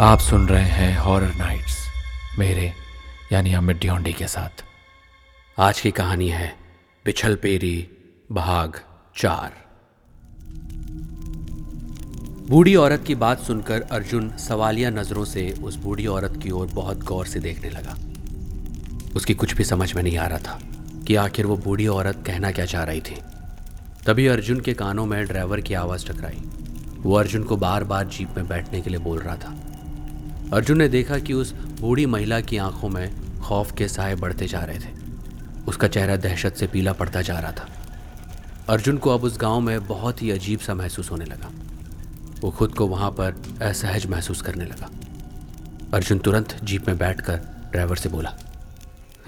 आप सुन रहे हैं हॉरर नाइट्स मेरे, यानी अमित डियोंडी के साथ। आज की कहानी है पिछल पेरी, भाग चार। बूढ़ी औरत की बात सुनकर अर्जुन सवालिया नज़रों से उस बूढ़ी औरत की ओर बहुत गौर से देखने लगा। उसकी कुछ भी समझ में नहीं आ रहा था कि आखिर वो बूढ़ी औरत कहना क्या चाह रही थी। तभी अर्जुन के कानों में ड्राइवर की आवाज़ टकराई। वो अर्जुन को बार बार जीप में बैठने के लिए बोल रहा था। अर्जुन ने देखा कि उस बूढ़ी महिला की आँखों में खौफ के साए बढ़ते जा रहे थे। उसका चेहरा दहशत से पीला पड़ता जा रहा था। अर्जुन को अब उस गाँव में बहुत ही अजीब सा महसूस होने लगा। वो खुद को वहाँ पर असहज महसूस करने लगा। अर्जुन तुरंत जीप में बैठकर ड्राइवर से बोला,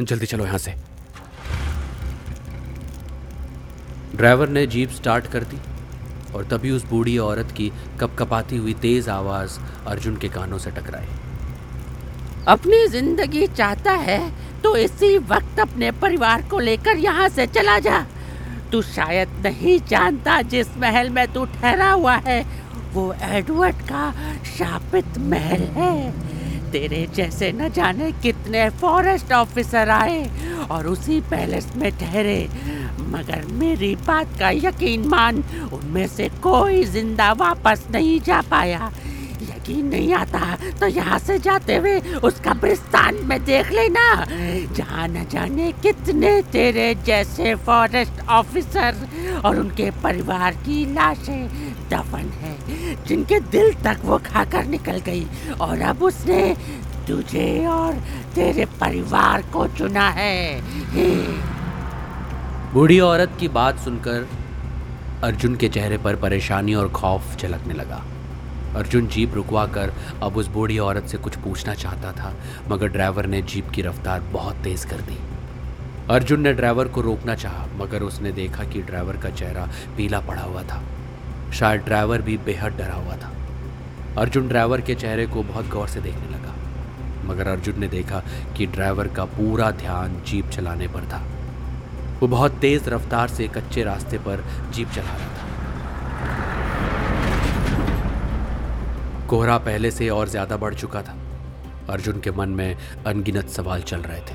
जल्दी चलो यहाँ से। ड्राइवर ने जीप स्टार्ट कर दी। और तभी उस बूढ़ी औरत की कपकपाती हुई तेज आवाज़ अर्जुन के कानों से टकराई। अपनी ज़िंदगी चाहता है तो इसी वक्त अपने परिवार को लेकर यहाँ से चला जा। तू शायद नहीं जानता जिस महल में तू ठहरा हुआ है, वो एडवर्ड का शापित महल है। तेरे जैसे न जाने कितने फॉरेस्ट ऑफिसर आए और उसी पैलेस में ठहरे। मगर मेरी बात का यकीन मान, उनमें से कोई ज़िंदा वापस नहीं जा पाया। यकीन नहीं आता तो यहाँ से जाते हुए उस कब्रिस्तान में देख लेना। जहाँ न जाने कितने तेरे जैसे फॉरेस्ट ऑफिसर और उनके परिवार की लाशें दफन है, जिनके दिल तक वो खाकर निकल गई। और अब उसने तुझे और तेरे परिवार को चुना है। बूढ़ी औरत की बात सुनकर अर्जुन के चेहरे पर परेशानी और खौफ झलकने लगा। अर्जुन जीप रुकवा कर अब उस बूढ़ी औरत से कुछ पूछना चाहता था, मगर ड्राइवर ने जीप की रफ्तार बहुत तेज कर दी। अर्जुन ने ड्राइवर को रोकना चाहा, मगर उसने देखा कि ड्राइवर का चेहरा पीला पड़ा हुआ था। शायद ड्राइवर भी बेहद डरा हुआ था। अर्जुन ड्राइवर के चेहरे को बहुत गौर से देखने लगा, मगर अर्जुन ने देखा कि ड्राइवर का पूरा ध्यान जीप चलाने पर था। वो बहुत तेज रफ्तार से कच्चे रास्ते पर जीप चला रहा था। कोहरा पहले से और ज़्यादा बढ़ चुका था। अर्जुन के मन में अनगिनत सवाल चल रहे थे।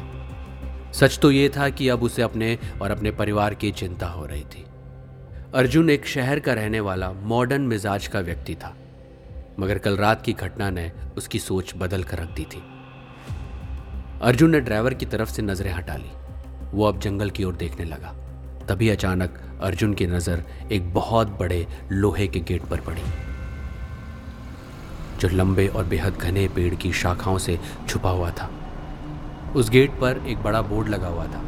सच तो ये था कि अब उसे अपने और अपने परिवार की चिंता हो रही थी। अर्जुन एक शहर का रहने वाला मॉडर्न मिजाज का व्यक्ति था। मगर कल रात की घटना ने उसकी सोच बदल कर रख दी थी। अर्जुन ने ड्राइवर की तरफ़ से नज़रें हटा ली। वो अब जंगल की ओर देखने लगा। तभी अचानक अर्जुन की नज़र एक बहुत बड़े लोहे के गेट पर पड़ी। जो लंबे और बेहद घने पेड़ की शाखाओं से छुपा हुआ था। उस गेट पर एक बड़ा बोर्ड लगा हुआ था,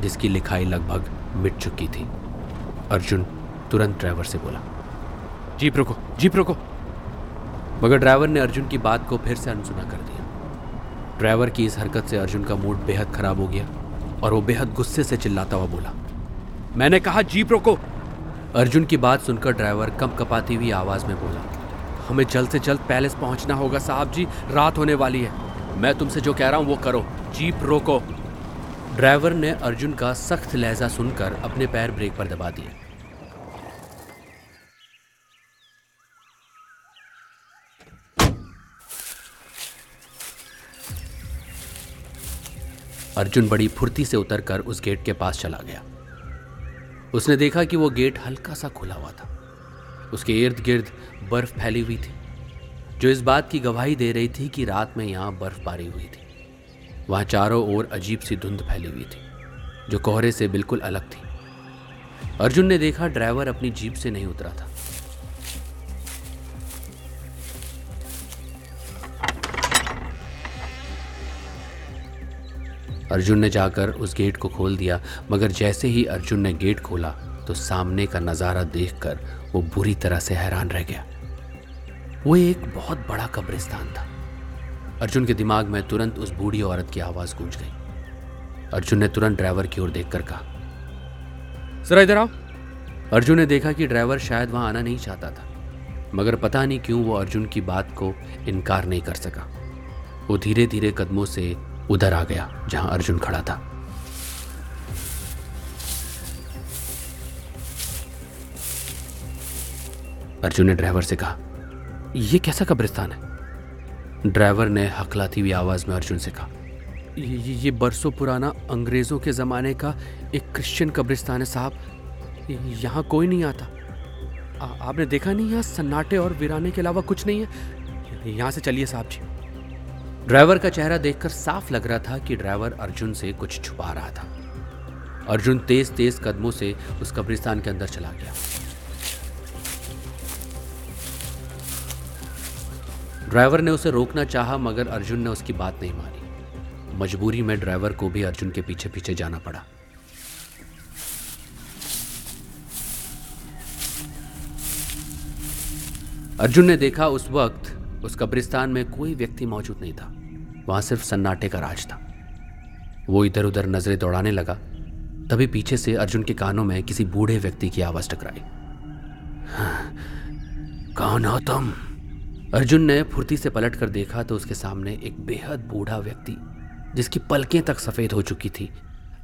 जिसकी लिखाई लगभग मिट चुकी थी। अर्जुन तुरंत ड्राइवर से बोला, जीप रोको जीप रोको। मगर ड्राइवर ने अर्जुन की बात को फिर से अनसुना कर दिया। ड्राइवर की इस हरकत से अर्जुन का मूड बेहद खराब हो गया और वो बेहद गुस्से से चिल्लाता हुआ बोला, मैंने कहा, जीप रोको। अर्जुन की बात सुनकर ड्राइवर कम कपाती हुई आवाज़ में बोला हमें जल्द से जल्द पैलेस पहुँचना होगा, साहब जी। रात होने वाली है। मैं तुमसे जो कह रहा हूँ, वो करो। जीप, रोको। ड्राइवर ने अर्जुन का सख्त लहजा सुनकर अपने पैर ब्रेक पर दबा दिए। अर्जुन बड़ी फुर्ती से उतरकर उस गेट के पास चला गया। उसने देखा कि वो गेट हल्का सा खुला हुआ था। उसके इर्द गिर्द बर्फ़ फैली हुई थी, जो इस बात की गवाही दे रही थी कि रात में यहाँ बर्फबारी हुई थी। वहाँ चारों ओर अजीब सी धुंध फैली हुई थी, जो कोहरे से बिल्कुल अलग थी। अर्जुन ने देखा ड्राइवर अपनी जीप से नहीं उतरा था। अर्जुन ने जाकर उस गेट को खोल दिया, मगर जैसे ही अर्जुन ने गेट खोला तो सामने का नज़ारा देखकर वो बुरी तरह से हैरान रह गया। वो एक बहुत बड़ा कब्रिस्तान था। अर्जुन के दिमाग में तुरंत उस बूढ़ी औरत की आवाज़ गूंज गई। अर्जुन ने तुरंत ड्राइवर की ओर देखकर कहा जरा इधर आओ। अर्जुन ने देखा कि ड्राइवर शायद वहाँ आना नहीं चाहता था, मगर पता नहीं क्यों वो अर्जुन की बात को इनकार नहीं कर सका। वो धीरे धीरे कदमों से उधर आ गया, जहाँ अर्जुन खड़ा था। अर्जुन ने ड्राइवर से कहा यह कैसा कब्रिस्तान है? ड्राइवर ने हकलाती हुई आवाज़ में अर्जुन से कहा ये, बरसों पुराना अंग्रेज़ों के ज़माने का एक क्रिश्चियन कब्रिस्तान है साहब। यहाँ कोई नहीं आता। आ, आपने देखा नहीं यहाँ सन्नाटे और वीराने के अलावा कुछ नहीं है। यहाँ से चलिए साहब जी। ड्राइवर का चेहरा देखकर साफ़ लग रहा था कि ड्राइवर अर्जुन से कुछ छुपा रहा था। अर्जुन तेज तेज कदमों से उस कब्रिस्तान के अंदर चला गया। ड्राइवर ने उसे रोकना चाहा मगर अर्जुन ने उसकी बात नहीं मानी। मजबूरी में ड्राइवर को भी अर्जुन के पीछे पीछे जाना पड़ा। अर्जुन ने देखा उस वक्त उस कब्रिस्तान में कोई व्यक्ति मौजूद नहीं था। वहाँ सिर्फ़ सन्नाटे का राज था। वो इधर उधर नज़रें दौड़ाने लगा। तभी पीछे से अर्जुन के कानों में किसी बूढ़े व्यक्ति की आवाज़ टकराई। हाँ, कौन हो तुम? अर्जुन ने फुर्ती से पलट कर देखा तो उसके सामने एक बेहद बूढ़ा व्यक्ति, जिसकी पलकें तक सफ़ेद हो चुकी थी।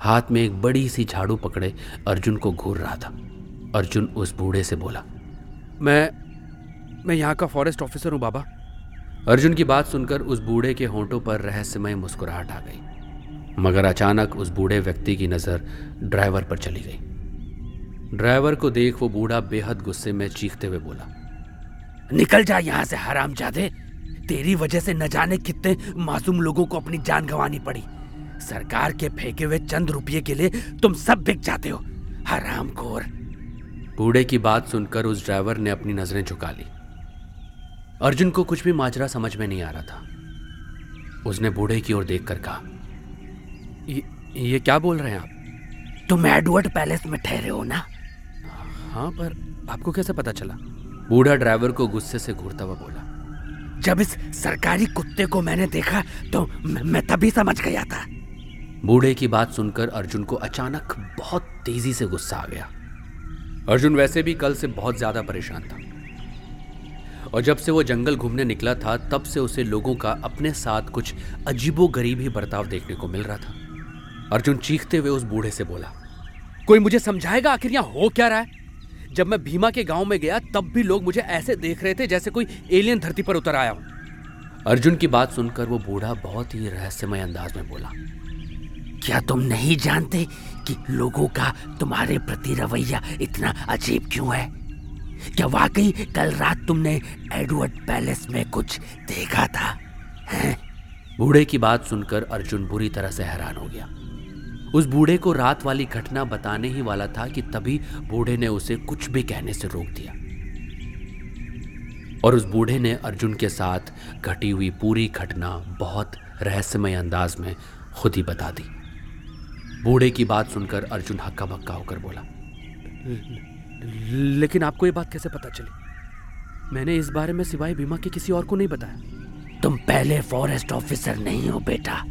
हाथ में एक बड़ी सी झाड़ू पकड़े अर्जुन को घूर रहा था। अर्जुन उस बूढ़े से बोला, मैं मैं यहाँ का फॉरेस्ट ऑफिसर हूँ, बाबा। अर्जुन की बात सुनकर उस बूढ़े के होंठों पर रहस्यमय मुस्कुराहट आ गई। मगर अचानक उस बूढ़े व्यक्ति की नज़र ड्राइवर पर चली गई। ड्राइवर को देख वो बूढ़ा बेहद गुस्से में चीखते हुए बोला निकल जा यहाँ से हराम जादे। तेरी वजह से न जाने कितने मासूम लोगों को अपनी जान गंवानी पड़ी। सरकार के फेंके हुए चंद रुपये के लिए तुम सब बिक जाते हो हराम खोर। बूढ़े की बात सुनकर उस ड्राइवर ने अपनी नज़रें झुका ली। अर्जुन को कुछ भी माजरा समझ में नहीं आ रहा था। उसने बूढ़े की ओर देखकर कहा ये, ये क्या बोल रहे हैं आप? तुम एडवर्ड पैलेस में ठहरे हो ना? हाँ पर आपको कैसे पता चला? बूढ़ा ड्राइवर को गुस्से से घूरता हुआ बोला जब इस सरकारी कुत्ते को मैंने देखा तो मैं तभी समझ गया था। बूढ़े की बात सुनकर अर्जुन को अचानक बहुत तेज़ी से गुस्सा आ गया। अर्जुन वैसे भी कल से बहुत ज़्यादा परेशान था। और जब से वो जंगल घूमने निकला था तब से उसे लोगों का अपने साथ कुछ अजीबो गरीब ही बर्ताव देखने को मिल रहा था। अर्जुन चीखते हुए उस बूढ़े से बोला कोई मुझे समझाएगा आखिर यहाँ हो क्या रहा है? जब मैं भीमा के गाँव में गया, तब भी लोग मुझे ऐसे देख रहे थे जैसे कोई एलियन धरती पर उतर आया हो। अर्जुन की बात सुनकर वो बूढ़ा बहुत ही रहस्यमय अंदाज में बोला, क्या तुम नहीं जानते कि लोगों का तुम्हारे प्रति रवैया इतना अजीब क्यों है? क्या वाकई कल रात तुमने एडवर्ड पैलेस में कुछ देखा था बूढ़े की बात सुनकर अर्जुन बुरी तरह से हैरान हो गया। उस बूढ़े को रात वाली घटना बताने ही वाला था कि तभी बूढ़े ने उसे कुछ भी कहने से रोक दिया। और उस बूढ़े ने अर्जुन के साथ घटी हुई पूरी घटना बहुत रहस्यमय अंदाज में खुद ही बता दी। बूढ़े की बात सुनकर अर्जुन हक्का बक्का होकर बोला, लेकिन आपको ये बात कैसे पता चली? मैंने इस बारे में सिवाय बीमा के किसी और को नहीं बताया। तुम पहले फॉरेस्ट ऑफिसर नहीं हो बेटा,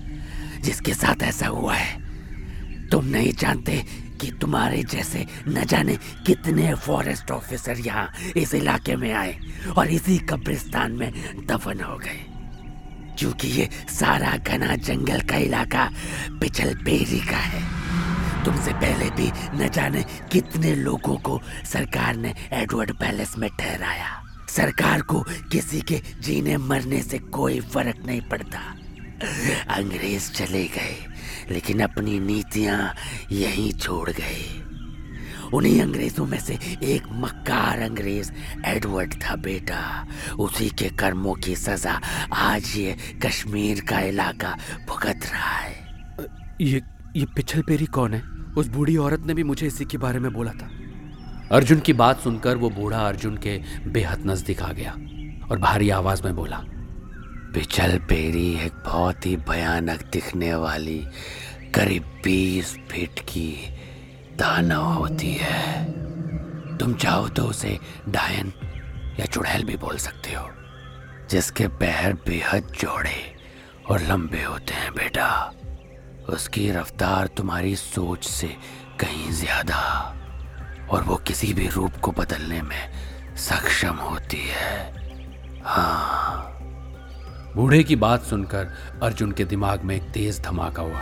जिसके साथ ऐसा हुआ है। तुम नहीं जानते कि तुम्हारे जैसे न जाने कितने फॉरेस्ट ऑफिसर यहाँ इस इलाके में आए और इसी कब्रिस्तान में दफन हो गए। क्योंकि ये सारा घना जंगल का इलाका पिछल पेरी का है। तुमसे पहले भी न जाने कितने लोगों को सरकार ने एडवर्ड पैलेस में ठहराया। सरकार को किसी के जीने मरने से कोई फ़र्क नहीं पड़ता। अंग्रेज़ चले गए लेकिन अपनी नीतियाँ यहीं छोड़ गए। उन्हीं अंग्रेज़ों में से एक मक्कार अंग्रेज़ एडवर्ड था बेटा। उसी के कर्मों की सजा आज ये कश्मीर का इलाका भुगत रहा है। ये ये पिछल पेरी कौन है? उस बूढ़ी औरत ने भी मुझे इसी के बारे में बोला था। अर्जुन की बात सुनकर वो बूढ़ा अर्जुन के बेहद नज़दीक आ गया और भारी आवाज़ में बोला पिछल पेरी एक बहुत ही भयानक दिखने वाली करीब बीस फीट की दानव होती है। तुम चाहो तो उसे डायन या चुड़ैल भी बोल सकते हो, जिसके पैर बेहद चौड़े और लंबे होते हैं बेटा। उसकी रफ्तार तुम्हारी सोच से कहीं ज़्यादा, और वो किसी भी रूप को बदलने में सक्षम होती है। हाँ। बूढ़े की बात सुनकर अर्जुन के दिमाग में एक तेज धमाका हुआ।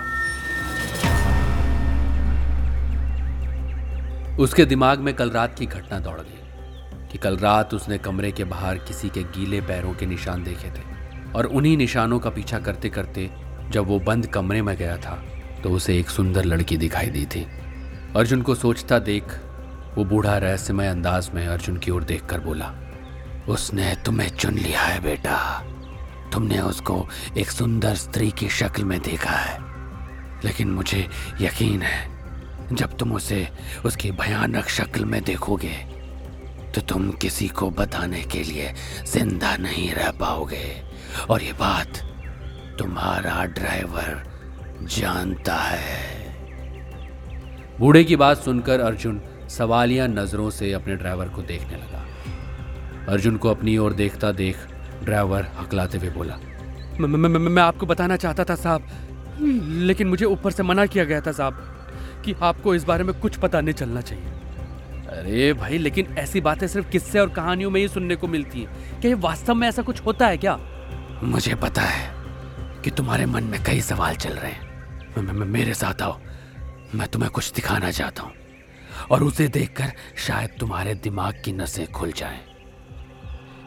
उसके दिमाग में कल रात की घटना दौड़ गई कि कल रात उसने कमरे के बाहर किसी के गीले पैरों के निशान देखे थे और उन्हीं निशानों का पीछा करते करते जब वो बंद कमरे में गया था तो उसे एक सुंदर लड़की दिखाई दी थी। अर्जुन को सोचता देख, वो बूढ़ा रहस्यमय अंदाज में अर्जुन की ओर देखकर बोला, उसने तुम्हें चुन लिया है बेटा। तुमने उसको एक सुंदर स्त्री की शक्ल में देखा है। लेकिन मुझे यकीन है, जब तुम उसे उसकी भयानक शक्ल में देखोगे तो तुम किसी को बताने के लिए ज़िंदा नहीं रह पाओगे। और ये बात तुम्हारा ड्राइवर जानता है। बूढ़े की बात सुनकर अर्जुन सवालिया नज़रों से अपने ड्राइवर को देखने लगा। अर्जुन को अपनी ओर देखता देख ड्राइवर हकलाते हुए बोला मैं, आपको बताना चाहता था साहब लेकिन मुझे ऊपर से मना किया गया था साहब कि आपको इस बारे में कुछ पता नहीं चलना चाहिए। अरे भाई लेकिन ऐसी बातें सिर्फ़ किस्से और कहानियों में ही सुनने को मिलती है। क्या ये वास्तव में ऐसा कुछ होता है क्या? मुझे पता है कि तुम्हारे मन में कई सवाल चल रहे हैं। म, म, मेरे साथ आओ मैं तुम्हें कुछ दिखाना चाहता हूँ और उसे देखकर शायद तुम्हारे दिमाग की नसें खुल जाएँ।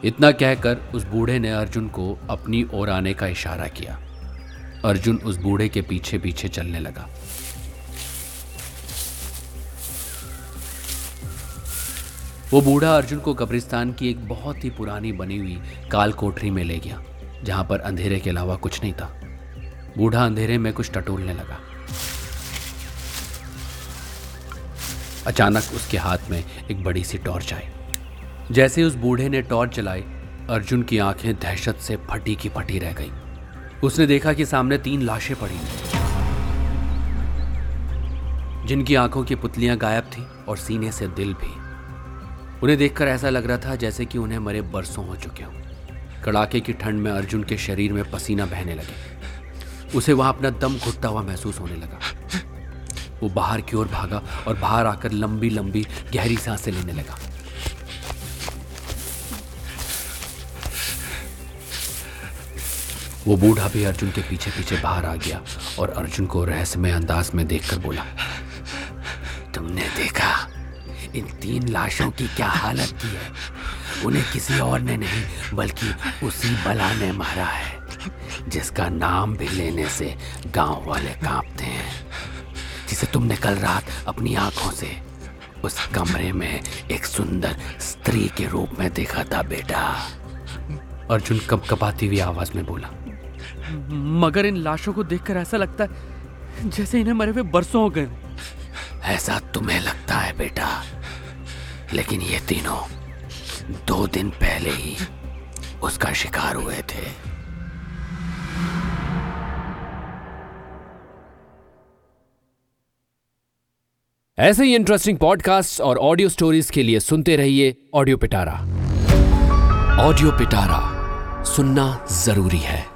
इतना कहकर उस बूढ़े ने अर्जुन को अपनी ओर आने का इशारा किया। अर्जुन उस बूढ़े के पीछे पीछे चलने लगा। वो बूढ़ा अर्जुन को कब्रिस्तान की एक बहुत ही पुरानी बनी हुई काल कोठरी में ले गया, जहाँ पर अंधेरे के अलावा कुछ नहीं था। बूढ़ा अंधेरे में कुछ टटोलने लगा। अचानक उसके हाथ में एक बड़ी सी टॉर्च आई। जैसे उस बूढ़े ने टॉर्च जलाई, अर्जुन की आँखें दहशत से फटी की फटी रह गई। उसने देखा कि सामने तीन लाशें पड़ी जिनकी आँखों की पुतलियाँ गायब थी और सीने से दिल भी। उन्हें देखकर ऐसा लग रहा था जैसे कि उन्हें मरे बरसों हो चुके हों। कड़ाके की ठंड में अर्जुन के शरीर में पसीना बहने लगे। उसे वहाँ अपना दम घुटता हुआ महसूस होने लगा। वो बाहर की ओर भागा और बाहर आकर लंबी लंबी गहरी साँसें लेने लगा। वो बूढ़ा भी अर्जुन के पीछे पीछे बाहर आ गया और अर्जुन को रहस्यमय अंदाज में देखकर बोला, तुमने देखा? इन तीन लाशों की क्या हालत की है? उन्हें किसी और ने नहीं, बल्कि उसी बला ने मारा है, जिसका नाम भी लेने से गाँव वाले कांपते हैं। जिसे तुमने कल रात अपनी आँखों से उस कमरे में एक सुंदर स्त्री के रूप में देखा था, बेटा। अर्जुन कप कपाती हुई आवाज़ में बोला मगर इन लाशों को देखकर ऐसा लगता है जैसे इन्हें मरे हुए बरसों हो गए ऐसा तुम्हें लगता है, बेटा? लेकिन ये तीनों दो दिन पहले ही उसका शिकार हुए थे। ऐसे ही इंटरेस्टिंग पॉडकास्ट और ऑडियो स्टोरीज के लिए सुनते रहिए ऑडियो पिटारा ऑडियो पिटारा सुनना ज़रूरी है।